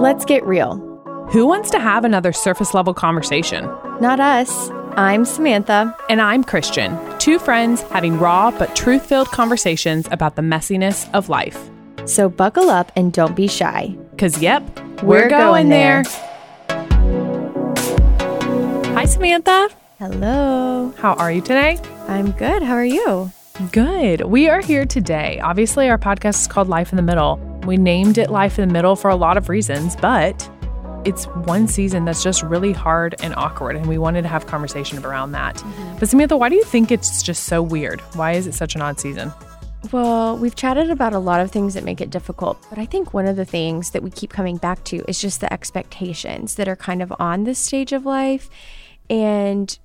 Let's get real. Who wants to have another surface level conversation? Not us. I'm Samantha. And I'm Christian, two friends having raw but truth filled conversations about the messiness of life. So buckle up and don't be shy. Because, yep, We're going there. Hi, Samantha. Hello. How are you today? I'm good. How are you? Good. We are here today. Obviously, our podcast is called Life in the Middle. We named it Life in the Middle for a lot of reasons, but it's one season that's just really hard and awkward, and we wanted to have conversation around that. Mm-hmm. But Samantha, why do you think it's just so weird? Why is it such an odd season? Well, we've chatted about a lot of things that make it difficult, but I think one of the things that we keep coming back to is just the expectations that are kind of on this stage of life. And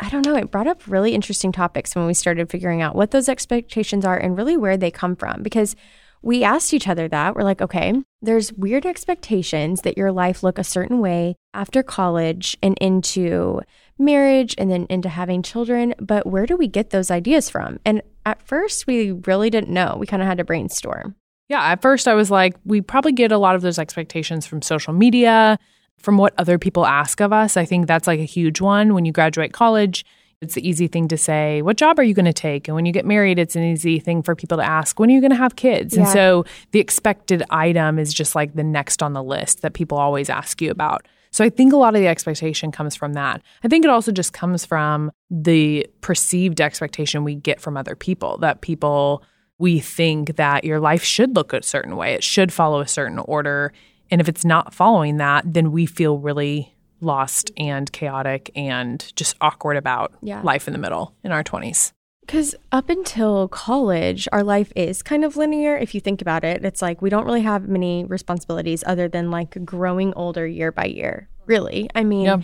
I don't know, it brought up really interesting topics when we started figuring out what those expectations are and really where they come from. Because we asked each other that. We're like, okay, there's weird expectations that your life look a certain way after college and into marriage and then into having children. But where do we get those ideas from? And at first, we really didn't know. We kind of had to brainstorm. Yeah, at first I was like, we probably get a lot of those expectations from social media, from what other people ask of us. I think that's like a huge one. When you graduate college, it's the easy thing to say, what job are you going to take? And when you get married, it's an easy thing for people to ask, when are you going to have kids? And so the expected item is just like the next on the list that people always ask you about. So I think a lot of the expectation comes from that. I think it also just comes from the perceived expectation we get from other people that people we think that your life should look a certain way. It should follow a certain order. And if it's not following that, then we feel really lost and chaotic and just awkward about Yeah. life in the middle in our 20s. Because up until college, our life is kind of linear. If you think about it, it's like we don't really have many responsibilities other than like growing older year by year. Really. I mean, Yeah.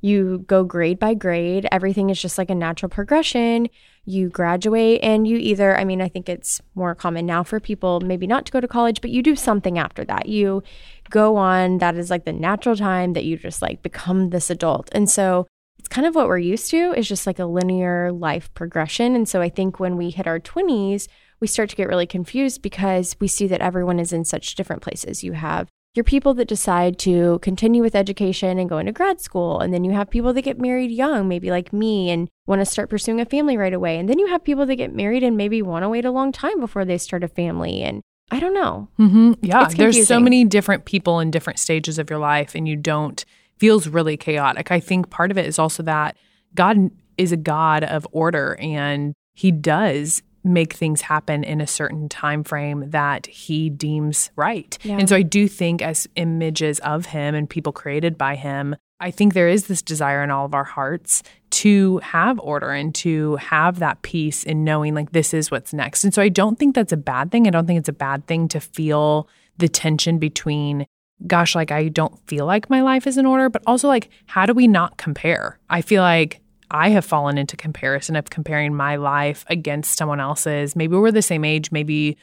You go grade by grade, everything is just like a natural progression. You graduate and you either, I mean, I think it's more common now for people maybe not to go to college, but you do something after that. You go on, that is like the natural time that you just like become this adult. And so, it's kind of what we're used to is just like a linear life progression. And so I think when we hit our 20s, we start to get really confused because we see that everyone is in such different places. You have your people that decide to continue with education and go into grad school. And then you have people that get married young, maybe like me, and want to start pursuing a family right away. And then you have people that get married and maybe want to wait a long time before they start a family. And I don't know. Mm-hmm. Yeah, there's so many different people in different stages of your life, and you don't feels really chaotic. I think part of it is also that God is a God of order, and He does make things happen in a certain time frame that He deems right. Yeah. And so I do think, as images of Him and people created by Him, I think there is this desire in all of our hearts to have order and to have that peace in knowing like this is what's next. And so I don't think that's a bad thing. I don't think it's a bad thing to feel the tension between gosh, like I don't feel like my life is in order, but also like how do we not compare? I feel like I have fallen into comparison of comparing my life against someone else's. Maybe we're the same age, maybe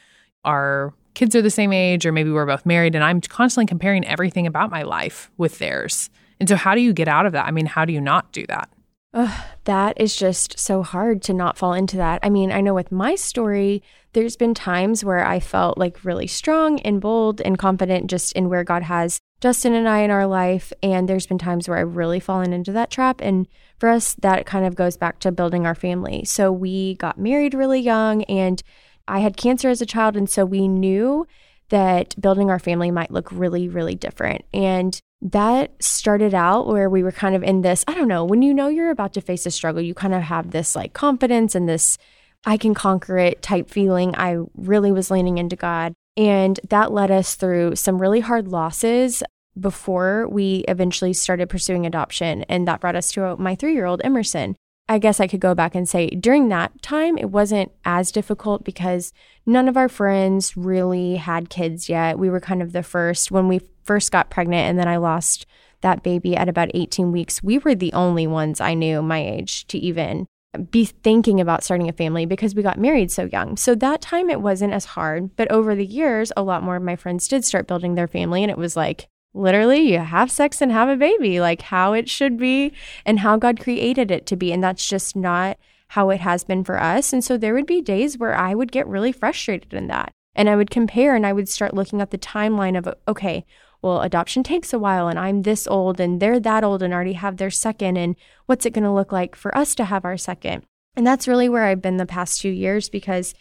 our kids are the same age, or maybe we're both married, and I'm constantly comparing everything about my life with theirs. And so, how do you get out of that? I mean, how do you not do that? Ugh, that is just so hard to not fall into that. I mean, I know with my story, there's been times where I felt like really strong and bold and confident just in where God has Justin and I in our life. And there's been times where I've really fallen into that trap. And for us, that kind of goes back to building our family. So we got married really young and I had cancer as a child. And so we knew that building our family might look really, really different. And that started out where we were kind of in this I don't know, when you know you're about to face a struggle, you kind of have this like confidence and this I can conquer it type feeling. I really was leaning into God. And that led us through some really hard losses before we eventually started pursuing adoption. And that brought us to my three year old Emerson. I guess I could go back and say during that time, it wasn't as difficult because none of our friends really had kids yet. We were kind of the first when we first got pregnant, and then I lost that baby at about 18 weeks. We were the only ones I knew my age to even be thinking about starting a family because we got married so young. So that time it wasn't as hard. But over the years, a lot more of my friends did start building their family, and it was like, literally you have sex and have a baby like how it should be and how god created it to be and that's just not how it has been for us and so there would be days where i would get really frustrated in that and i would compare and i would start looking at the timeline of okay well, adoption takes a while and I'm this old and they're that old and already have their second. And what's it going to look like for us to have our second? And that's really where I've been the past two years because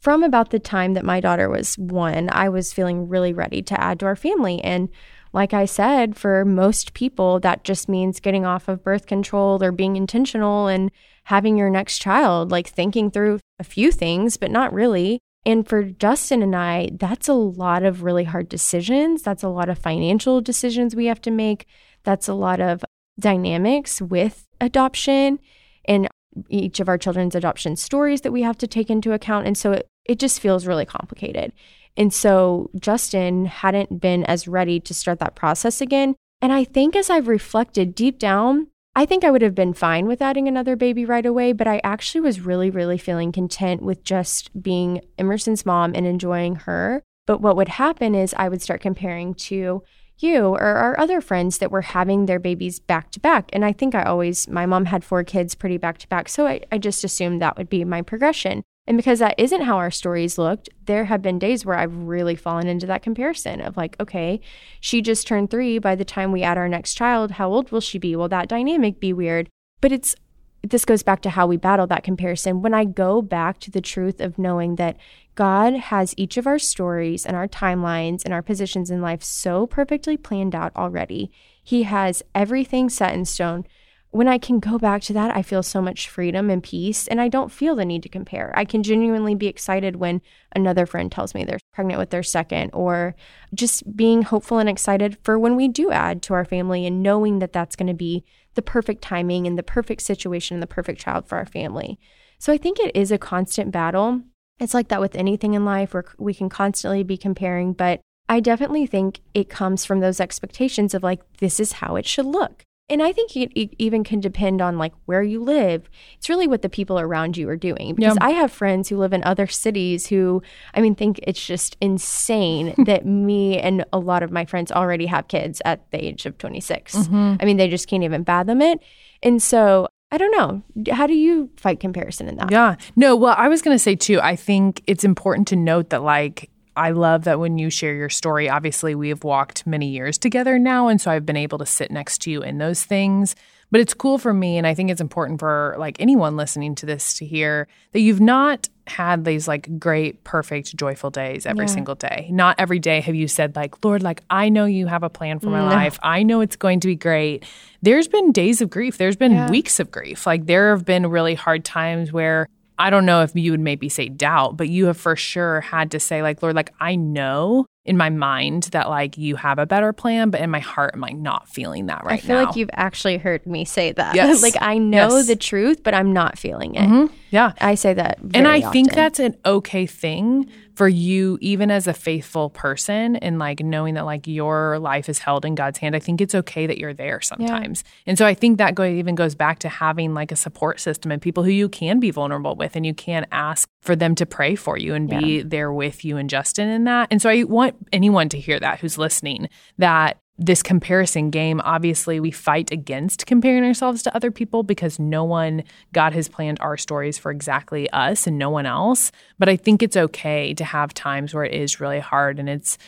from about the time that my daughter was one, I was feeling really ready to add to our family. And like I said, for most people, that just means getting off of birth control or being intentional and having your next child, like thinking through a few things, but not really. And for Justin and I, that's a lot of really hard decisions. That's a lot of financial decisions we have to make. That's a lot of dynamics with adoption and each of our children's adoption stories that we have to take into account. And so it, it just feels really complicated. And so Justin hadn't been as ready to start that process again. And I think as I've reflected deep down, I think I would have been fine with adding another baby right away, but I actually was really, really feeling content with just being Emerson's mom and enjoying her. But what would happen is I would start comparing to you or our other friends that were having their babies back to back. And I think I always, my mom had four kids pretty back to back. So I, I just assumed that would be my progression. And because that isn't how our stories looked, there have been days where I've really fallen into that comparison of like, okay, she just turned three. By the time we add our next child, how old will she be? Will that dynamic be weird? But it's, this goes back to how we battle that comparison. When I go back to the truth of knowing that God has each of our stories and our timelines and our positions in life so perfectly planned out already, He has everything set in stone when I can go back to that, I feel so much freedom and peace, and I don't feel the need to compare. I can genuinely be excited when another friend tells me they're pregnant with their second, or just being hopeful and excited for when we do add to our family and knowing that that's going to be the perfect timing and the perfect situation and the perfect child for our family. So I think it is a constant battle. It's like that with anything in life where we can constantly be comparing, but I definitely think it comes from those expectations of like, this is how it should look. And I think it, it, even can depend on like where you live. It's really what the people around you are doing. Because yeah. I have friends who live in other cities who, I mean, think it's just insane that me and a lot of my friends already have kids at the age of 26. Mm-hmm. I mean, they just can't even fathom it. And so I don't know. How do you fight comparison in that? Yeah. No, well, I was going to say too, I think it's important to note that like I love that when you share your story, obviously we have walked many years together now. And so I've been able to sit next to you in those things. But it's cool for me. And I think it's important for like anyone listening to this to hear that you've not had these like great, perfect, joyful days every yeah. single day. Not every day have you said, like, Lord, like, I know you have a plan for my no. life. I know it's going to be great. There's been days of grief, there's been yeah. weeks of grief. Like, there have been really hard times where I don't know if you would maybe say doubt, but you have for sure had to say, like, Lord, like, I know in my mind that like you have a better plan, but in my heart, I'm like not feeling that right now. I feel now. like you've actually heard me say that. Yes. like I know yes. the truth, but I'm not feeling it. Mm-hmm. Yeah. I say that. and I often. think that's an okay thing for you, even as a faithful person, and like knowing that like your life is held in God's hand. I think it's okay that you're there sometimes. Yeah. And so I think that go, even goes back to having like a support system and people who you can be vulnerable with and you can ask for them to pray for you and be there with you and Justin in that. And so I want anyone to hear that who's listening that this comparison game, obviously, we fight against comparing ourselves to other people because no one, God has planned our stories for exactly us and no one else. But I think it's okay to have times where it is really hard. And it's,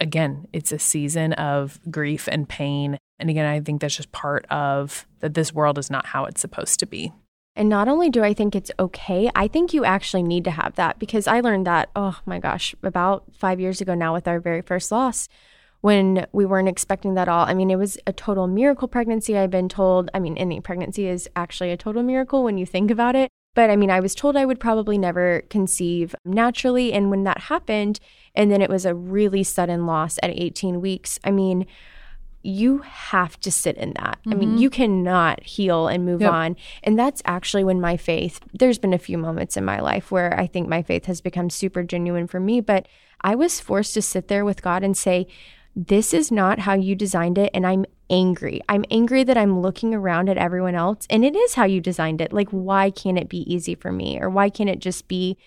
again, it's a season of grief and pain. And again, I think that's just part of that this world is not how it's supposed to be. And not only do I think it's okay, I think you actually need to have that because I learned that, oh my gosh, about five years ago now with our very first loss when we weren't expecting that all. I mean, it was a total miracle pregnancy, I've been told. I mean, any pregnancy is actually a total miracle when you think about it. But I mean, I was told I would probably never conceive naturally. And when that happened, and then it was a really sudden loss at 18 weeks, I mean, you have to sit in that. Mm-hmm. I mean, mm-hmm. you cannot heal and move yep. on. And that's actually when my faith, there's been a few moments in my life where I think my faith has become super genuine for me, but I was forced to sit there with God and say, this is not how you designed it. And I'm angry. I'm angry that I'm looking around at everyone else and it is how you designed it. Like, why can't it be easy for me? Or why can't it just be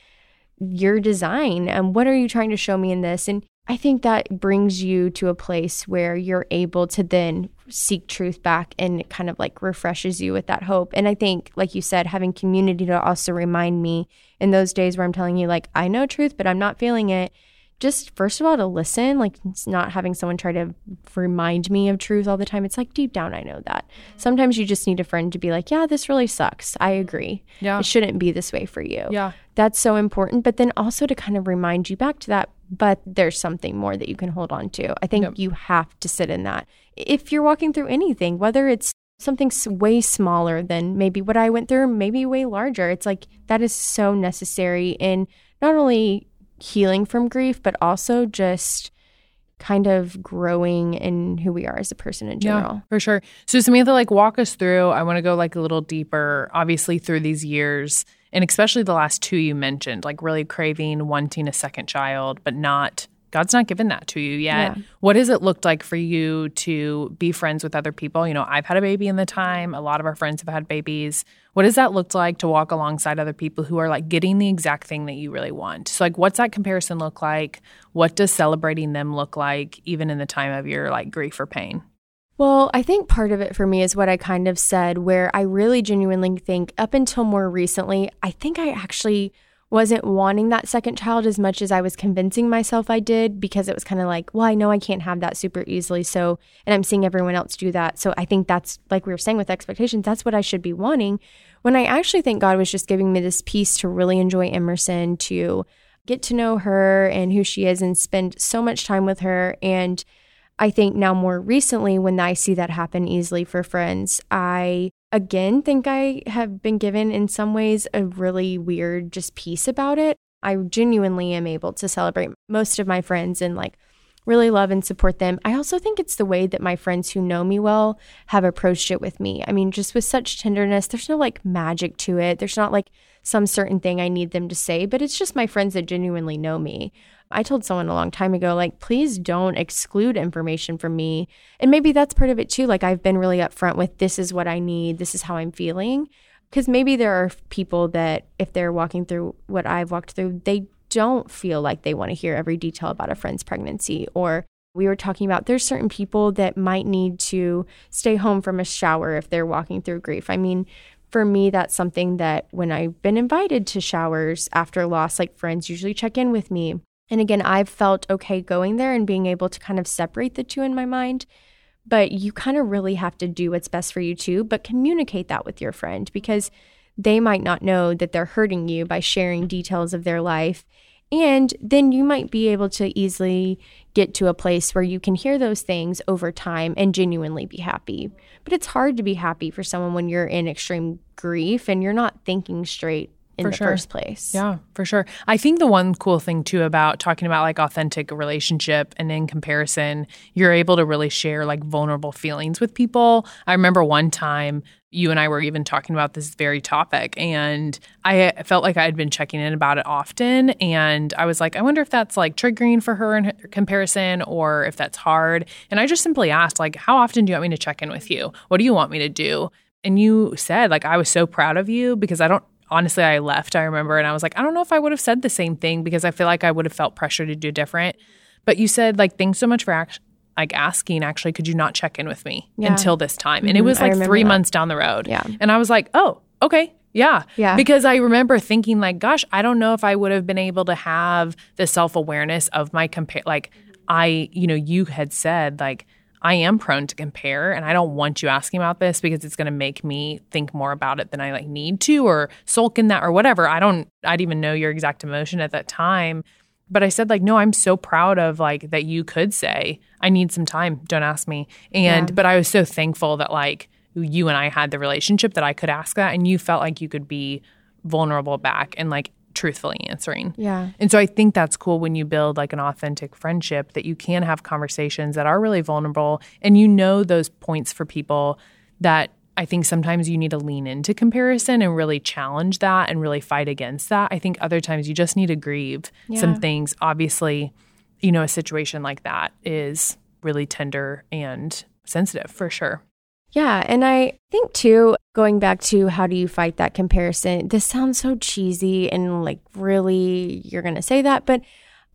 your design? And um, what are you trying to show me in this? And I think that brings you to a place where you're able to then seek truth back and it kind of like refreshes you with that hope. And I think, like you said, having community to also remind me in those days where I'm telling you, like, I know truth, but I'm not feeling it just first of all to listen, like not having someone try to remind me of truth all the time. It's like deep down I know that. Sometimes you just need a friend to be like, "Yeah, this really sucks. I agree. Yeah. It shouldn't be this way for you." Yeah. That's so important, but then also to kind of remind you back to that, but there's something more that you can hold on to. I think Yep. you have to sit in that. If you're walking through anything, whether it's something way smaller than maybe what I went through, maybe way larger, it's like that is so necessary in not only healing from grief, but also just kind of growing in who we are as a person in general. Yeah, for sure. So Samantha, like walk us through. I want to go like a little deeper, obviously through these years, and especially the last two you mentioned, like really craving, wanting a second child, but not God's not given that to you yet. Yeah. What has it looked like for you to be friends with other people? You know, I've had a baby in the time. A lot of our friends have had babies. What has that looked like to walk alongside other people who are like getting the exact thing that you really want? So, like, what's that comparison look like? What does celebrating them look like, even in the time of your like grief or pain? Well, I think part of it for me is what I kind of said, where I really genuinely think up until more recently, I think I actually wasn't wanting that second child as much as I was convincing myself I did because it was kind of like, well, I know I can't have that super easily. So, and I'm seeing everyone else do that. So I think that's like we were saying with expectations, that's what I should be wanting. When I actually think God was just giving me this peace to really enjoy Emerson, to get to know her and who she is and spend so much time with her. And I think now more recently, when I see that happen easily for friends, I again think I have been given in some ways a really weird just peace about it. I genuinely am able to celebrate most of my friends and like really love and support them. I also think it's the way that my friends who know me well have approached it with me. I mean, just with such tenderness, there's no like magic to it. There's not like some certain thing I need them to say, but it's just my friends that genuinely know me. I told someone a long time ago, like, please don't exclude information from me. And maybe that's part of it too. Like, I've been really upfront with this is what I need, this is how I'm feeling. Because maybe there are people that, if they're walking through what I've walked through, they don't feel like they want to hear every detail about a friend's pregnancy. Or we were talking about there's certain people that might need to stay home from a shower if they're walking through grief. I mean, for me, that's something that when I've been invited to showers after loss, like friends usually check in with me. And again, I've felt okay going there and being able to kind of separate the two in my mind. But you kind of really have to do what's best for you too, but communicate that with your friend because they might not know that they're hurting you by sharing details of their life. And then you might be able to easily get to a place where you can hear those things over time and genuinely be happy. But it's hard to be happy for someone when you're in extreme grief and you're not thinking straight in For the sure. first place. Yeah, for sure. I think the one cool thing too about talking about like authentic relationship and in comparison, you're able to really share like vulnerable feelings with people. I remember one time you and I were even talking about this very topic and I felt like I had been checking in about it often and I was like I wonder if that's like triggering for her in her comparison or if that's hard. And I just simply asked like how often do you want me to check in with you? What do you want me to do? And you said like I was so proud of you because I don't honestly I left I remember and I was like I don't know if I would have said the same thing because I feel like I would have felt pressure to do different but you said like thanks so much for act- like asking actually could you not check in with me Yeah. until this time and it Mhm, was like 3 that. months down the road Yeah. and I was like oh okay yeah Yeah. because I remember thinking like gosh I don't know if I would have been able to have the self-awareness of my compare like I you know you had said like I am prone to compare and I don't want you asking about this because it's going to make me think more about it than I like need to or sulk in that or whatever. I don't I'd even know your exact emotion at that time. But I said like no, I'm so proud of like that you could say I need some time, don't ask me. And Yeah. but I was so thankful that like you and I had the relationship that I could ask that and you felt like you could be vulnerable back and like truthfully answering. Yeah. And so I think that's cool when you build like an authentic friendship that you can have conversations that are really vulnerable and you know those points for people that I think sometimes you need to lean into comparison and really challenge that and really fight against that. I think other times you just need to grieve some things. Obviously, you know, a situation like that is really tender and sensitive for sure. Yeah. And I think, too, going back to how do you fight that comparison, this sounds so cheesy and like really you're going to say that. But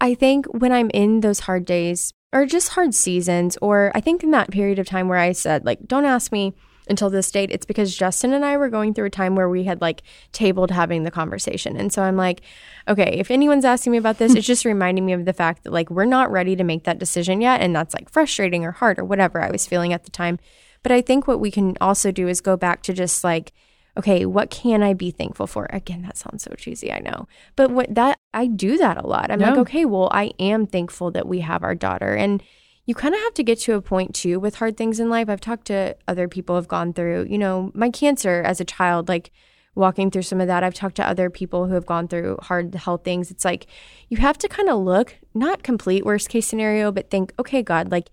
I think when I'm in those hard days or just hard seasons, or I think in that period of time where I said, like, don't ask me, until this date, it's because Justin and I were going through a time where we had like tabled having the conversation. And so I'm like, okay, if anyone's asking me about this, it's just reminding me of the fact that like we're not ready to make that decision yet. And that's like frustrating or hard or whatever I was feeling at the time. But I think what we can also do is go back to just like, okay, what can I be thankful for? Again, that sounds so cheesy, I know. But what that I do that a lot. I'm like, okay, well, I am thankful that we have our daughter. And you kind of have to get to a point too with hard things in life. I've talked to other people who've gone through, you know, my cancer as a child, like walking through some of that. I've talked to other people who have gone through hard health things. It's like you have to kind of look, not complete worst case scenario, but think, okay, God, like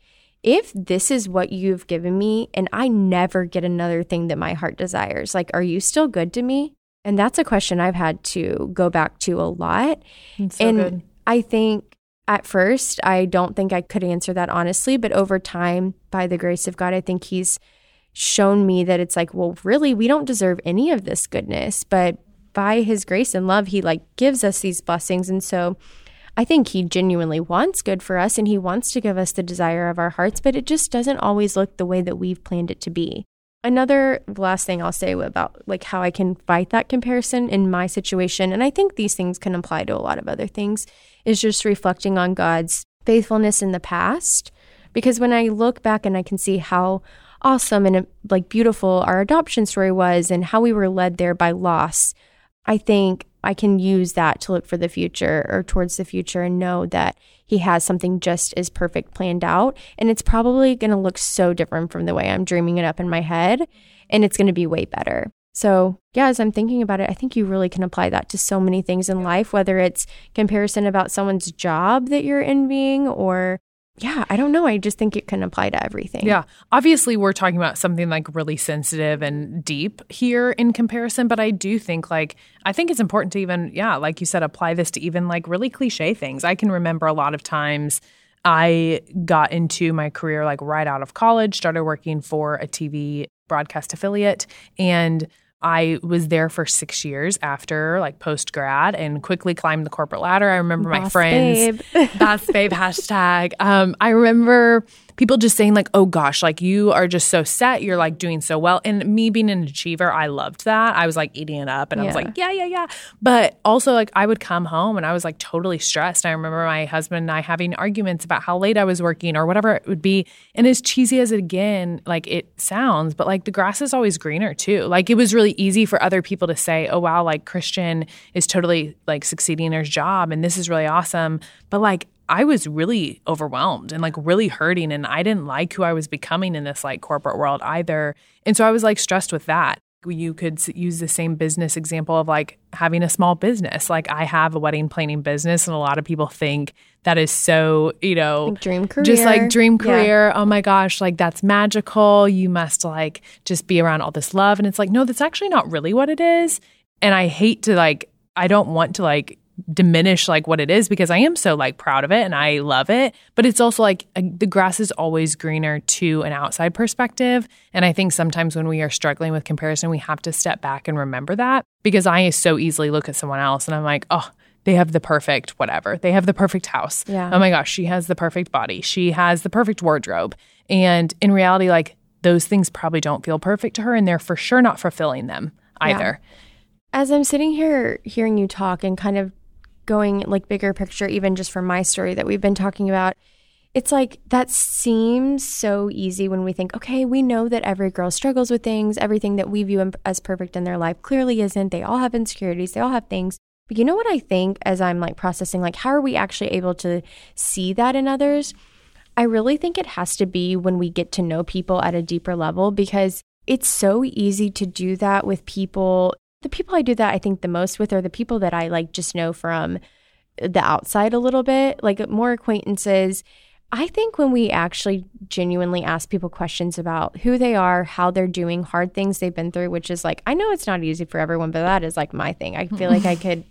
if this is what you've given me and I never get another thing that my heart desires, like, are you still good to me? And that's a question I've had to go back to a lot. So and good. I think at first, I don't think I could answer that honestly, but over time, by the grace of God, I think He's shown me that it's like, well, really, we don't deserve any of this goodness, but by His grace and love, He like gives us these blessings. And so I think He genuinely wants good for us and He wants to give us the desire of our hearts, but it just doesn't always look the way that we've planned it to be. Another last thing I'll say about like how I can fight that comparison in my situation, and I think these things can apply to a lot of other things, is just reflecting on God's faithfulness in the past. Because when I look back and I can see how awesome and like beautiful our adoption story was and how we were led there by loss, I think I can use that to look for the future or towards the future and know that he has something just as perfect planned out. And it's probably going to look so different from the way I'm dreaming it up in my head. And it's going to be way better. So, yeah, as I'm thinking about it, I think you really can apply that to so many things in life, whether it's comparison about someone's job that you're envying or yeah, I don't know. I just think it can apply to everything. Yeah. Obviously, we're talking about something like really sensitive and deep here in comparison, but I do think like, I think it's important to even, yeah, like you said, apply this to even like really cliche things. I can remember a lot of times I got into my career like right out of college, started working for a TV broadcast affiliate, and I was there for six years after like post grad and quickly climbed the corporate ladder. I remember my friends, babe. Boss babe hashtag. Um, I remember people just saying like, "Oh gosh, like you are just so set. You're like doing so well." And me being an achiever, I loved that. I was like eating it up, and I was like, "Yeah, yeah, yeah." But also like I would come home and I was like totally stressed. I remember my husband and I having arguments about how late I was working or whatever it would be. And as cheesy as it again, like it sounds, but like the grass is always greener too. Like it was really easy for other people to say, "Oh wow, like Christian is totally like succeeding in his job and this is really awesome." But like I was really overwhelmed and like really hurting and I didn't like who I was becoming in this like corporate world either. And so I was like stressed with that. You could use the same business example of like having a small business. Like I have a wedding planning business and a lot of people think that is so, you know, Like dream career. just like dream Yeah. career. Oh my gosh, like that's magical. You must like just be around all this love. And it's like, no, that's actually not really what it is. And I hate to like, I don't want to like diminish like what it is because I am so like proud of it and I love it. But it's also like uh, the grass is always greener to an outside perspective. And I think sometimes when we are struggling with comparison, we have to step back and remember that because I so easily look at someone else and I'm like, oh, they have the perfect whatever. They have the perfect house. Yeah. Oh my gosh, she has the perfect body. She has the perfect wardrobe. And in reality, like those things probably don't feel perfect to her and they're for sure not fulfilling them either. As I'm sitting here hearing you talk and kind of going like bigger picture, even just from my story that we've been talking about, it's like that seems so easy when we think, okay, we know that every girl struggles with things. Everything that we view as perfect in their life clearly isn't. They all have insecurities, they all have things. But you know what I think as I'm like processing, like, how are we actually able to see that in others? I really think it has to be when we get to know people at a deeper level because it's so easy to do that with people. The people I do that I think the most with are the people that I like just know from the outside a little bit, like more acquaintances. I think when we actually genuinely ask people questions about who they are, how they're doing, hard things they've been through, which is like, I know it's not easy for everyone, but that is like my thing. I feel like I could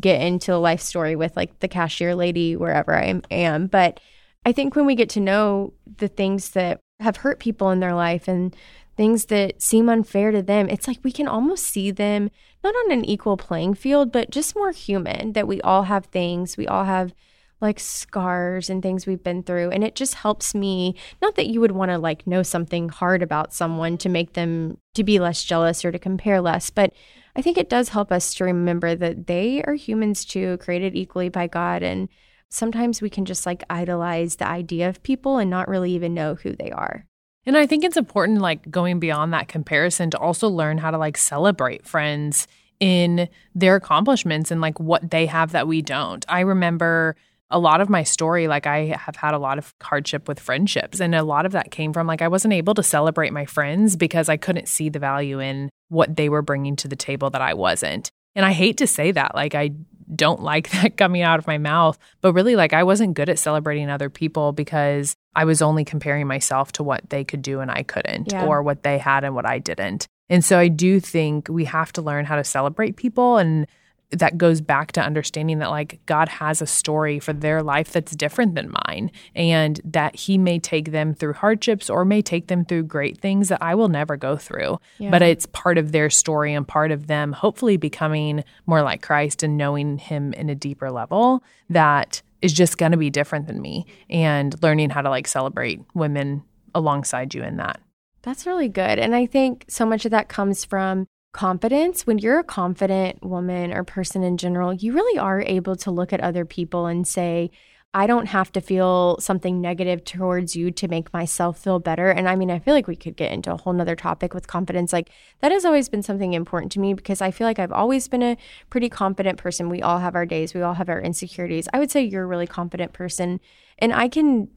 get into a life story with like the cashier lady wherever I am. But I think when we get to know the things that have hurt people in their life and things that seem unfair to them, it's like we can almost see them not on an equal playing field, but just more human that we all have things, we all have like scars and things we've been through. And it just helps me, not that you would want to like know something hard about someone to make them to be less jealous or to compare less, but I think it does help us to remember that they are humans too, created equally by God. And sometimes we can just like idolize the idea of people and not really even know who they are. And I think it's important, like going beyond that comparison, to also learn how to like celebrate friends in their accomplishments and like what they have that we don't. I remember a lot of my story, like I have had a lot of hardship with friendships. And a lot of that came from like I wasn't able to celebrate my friends because I couldn't see the value in what they were bringing to the table that I wasn't. And I hate to say that. Like I don't like that coming out of my mouth, but really, like I wasn't good at celebrating other people because I was only comparing myself to what they could do and I couldn't, yeah. or what they had and what I didn't. And so I do think we have to learn how to celebrate people and that goes back to understanding that like God has a story for their life that's different than mine and that he may take them through hardships or may take them through great things that I will never go through yeah. but it's part of their story and part of them hopefully becoming more like Christ and knowing him in a deeper level that is just going to be different than me and learning how to like celebrate women alongside you in that that's really good and I think so much of that comes from confidence, when you're a confident woman or person in general, you really are able to look at other people and say, I don't have to feel something negative towards you to make myself feel better. And I mean, I feel like we could get into a whole nother topic with confidence. Like, that has always been something important to me because I feel like I've always been a pretty confident person. We all have our days, we all have our insecurities. I would say you're a really confident person. And I can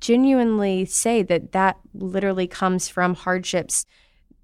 genuinely say that that literally comes from hardships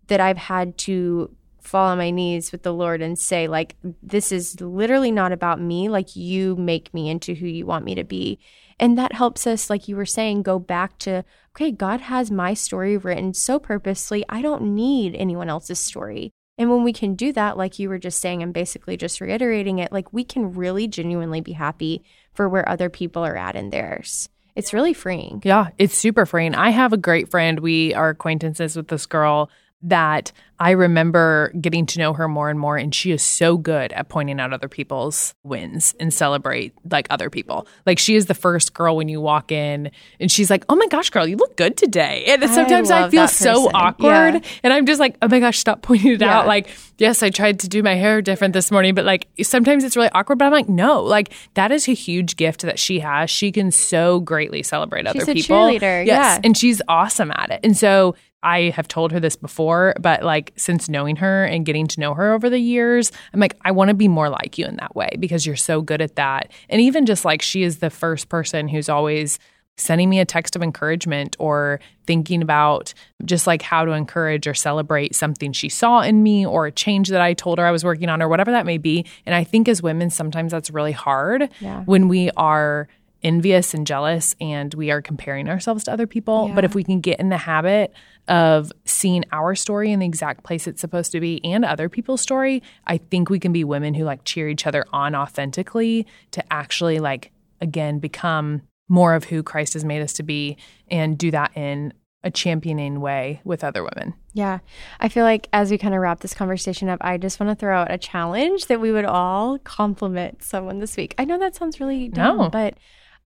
that I've had to fall on my knees with the Lord and say, like, this is literally not about me. Like, you make me into who you want me to be. And that helps us, like you were saying, go back to, okay, God has my story written so purposely. I don't need anyone else's story. And when we can do that, like you were just saying, and basically just reiterating it, like we can really genuinely be happy for where other people are at in theirs. It's really freeing. Yeah, it's super freeing. I have a great friend. We are acquaintances with this girl that I remember getting to know her more and more, and she is so good at pointing out other people's wins and celebrate like other people. Like she is the first girl when you walk in, and she's like, "Oh my gosh, girl, you look good today." And sometimes I, I feel so awkward, yeah. and I'm just like, "Oh my gosh, stop pointing it yeah. out." Like, yes, I tried to do my hair different this morning, but like sometimes it's really awkward. But I'm like, no, like that is a huge gift that she has. She can so greatly celebrate she's other people. Cheerleader, yes, yeah, and she's awesome at it. And so I have told her this before, but like since knowing her and getting to know her over the years, I'm like, I want to be more like you in that way because you're so good at that. And even just like she is the first person who's always sending me a text of encouragement or thinking about just like how to encourage or celebrate something she saw in me or a change that I told her I was working on or whatever that may be. And I think as women, sometimes that's really hard yeah. when we are envious and jealous and we are comparing ourselves to other people. Yeah. But if we can get in the habit of seeing our story in the exact place it's supposed to be and other people's story, I think we can be women who like cheer each other on authentically to actually like again become more of who Christ has made us to be and do that in a championing way with other women. Yeah. I feel like as we kind of wrap this conversation up, I just want to throw out a challenge that we would all compliment someone this week. I know that sounds really dumb, no. but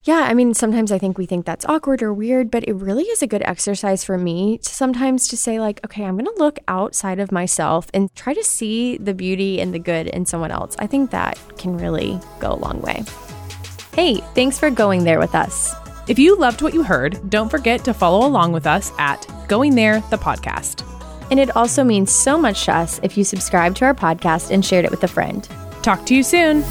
yeah, I mean, sometimes I think we think that's awkward or weird, but it really is a good exercise for me to sometimes to say, like, okay, I'm going to look outside of myself and try to see the beauty and the good in someone else. I think that can really go a long way. Hey, thanks for going there with us. If you loved what you heard, don't forget to follow along with us at Going There, the podcast. And it also means so much to us if you subscribe to our podcast and shared it with a friend. Talk to you soon.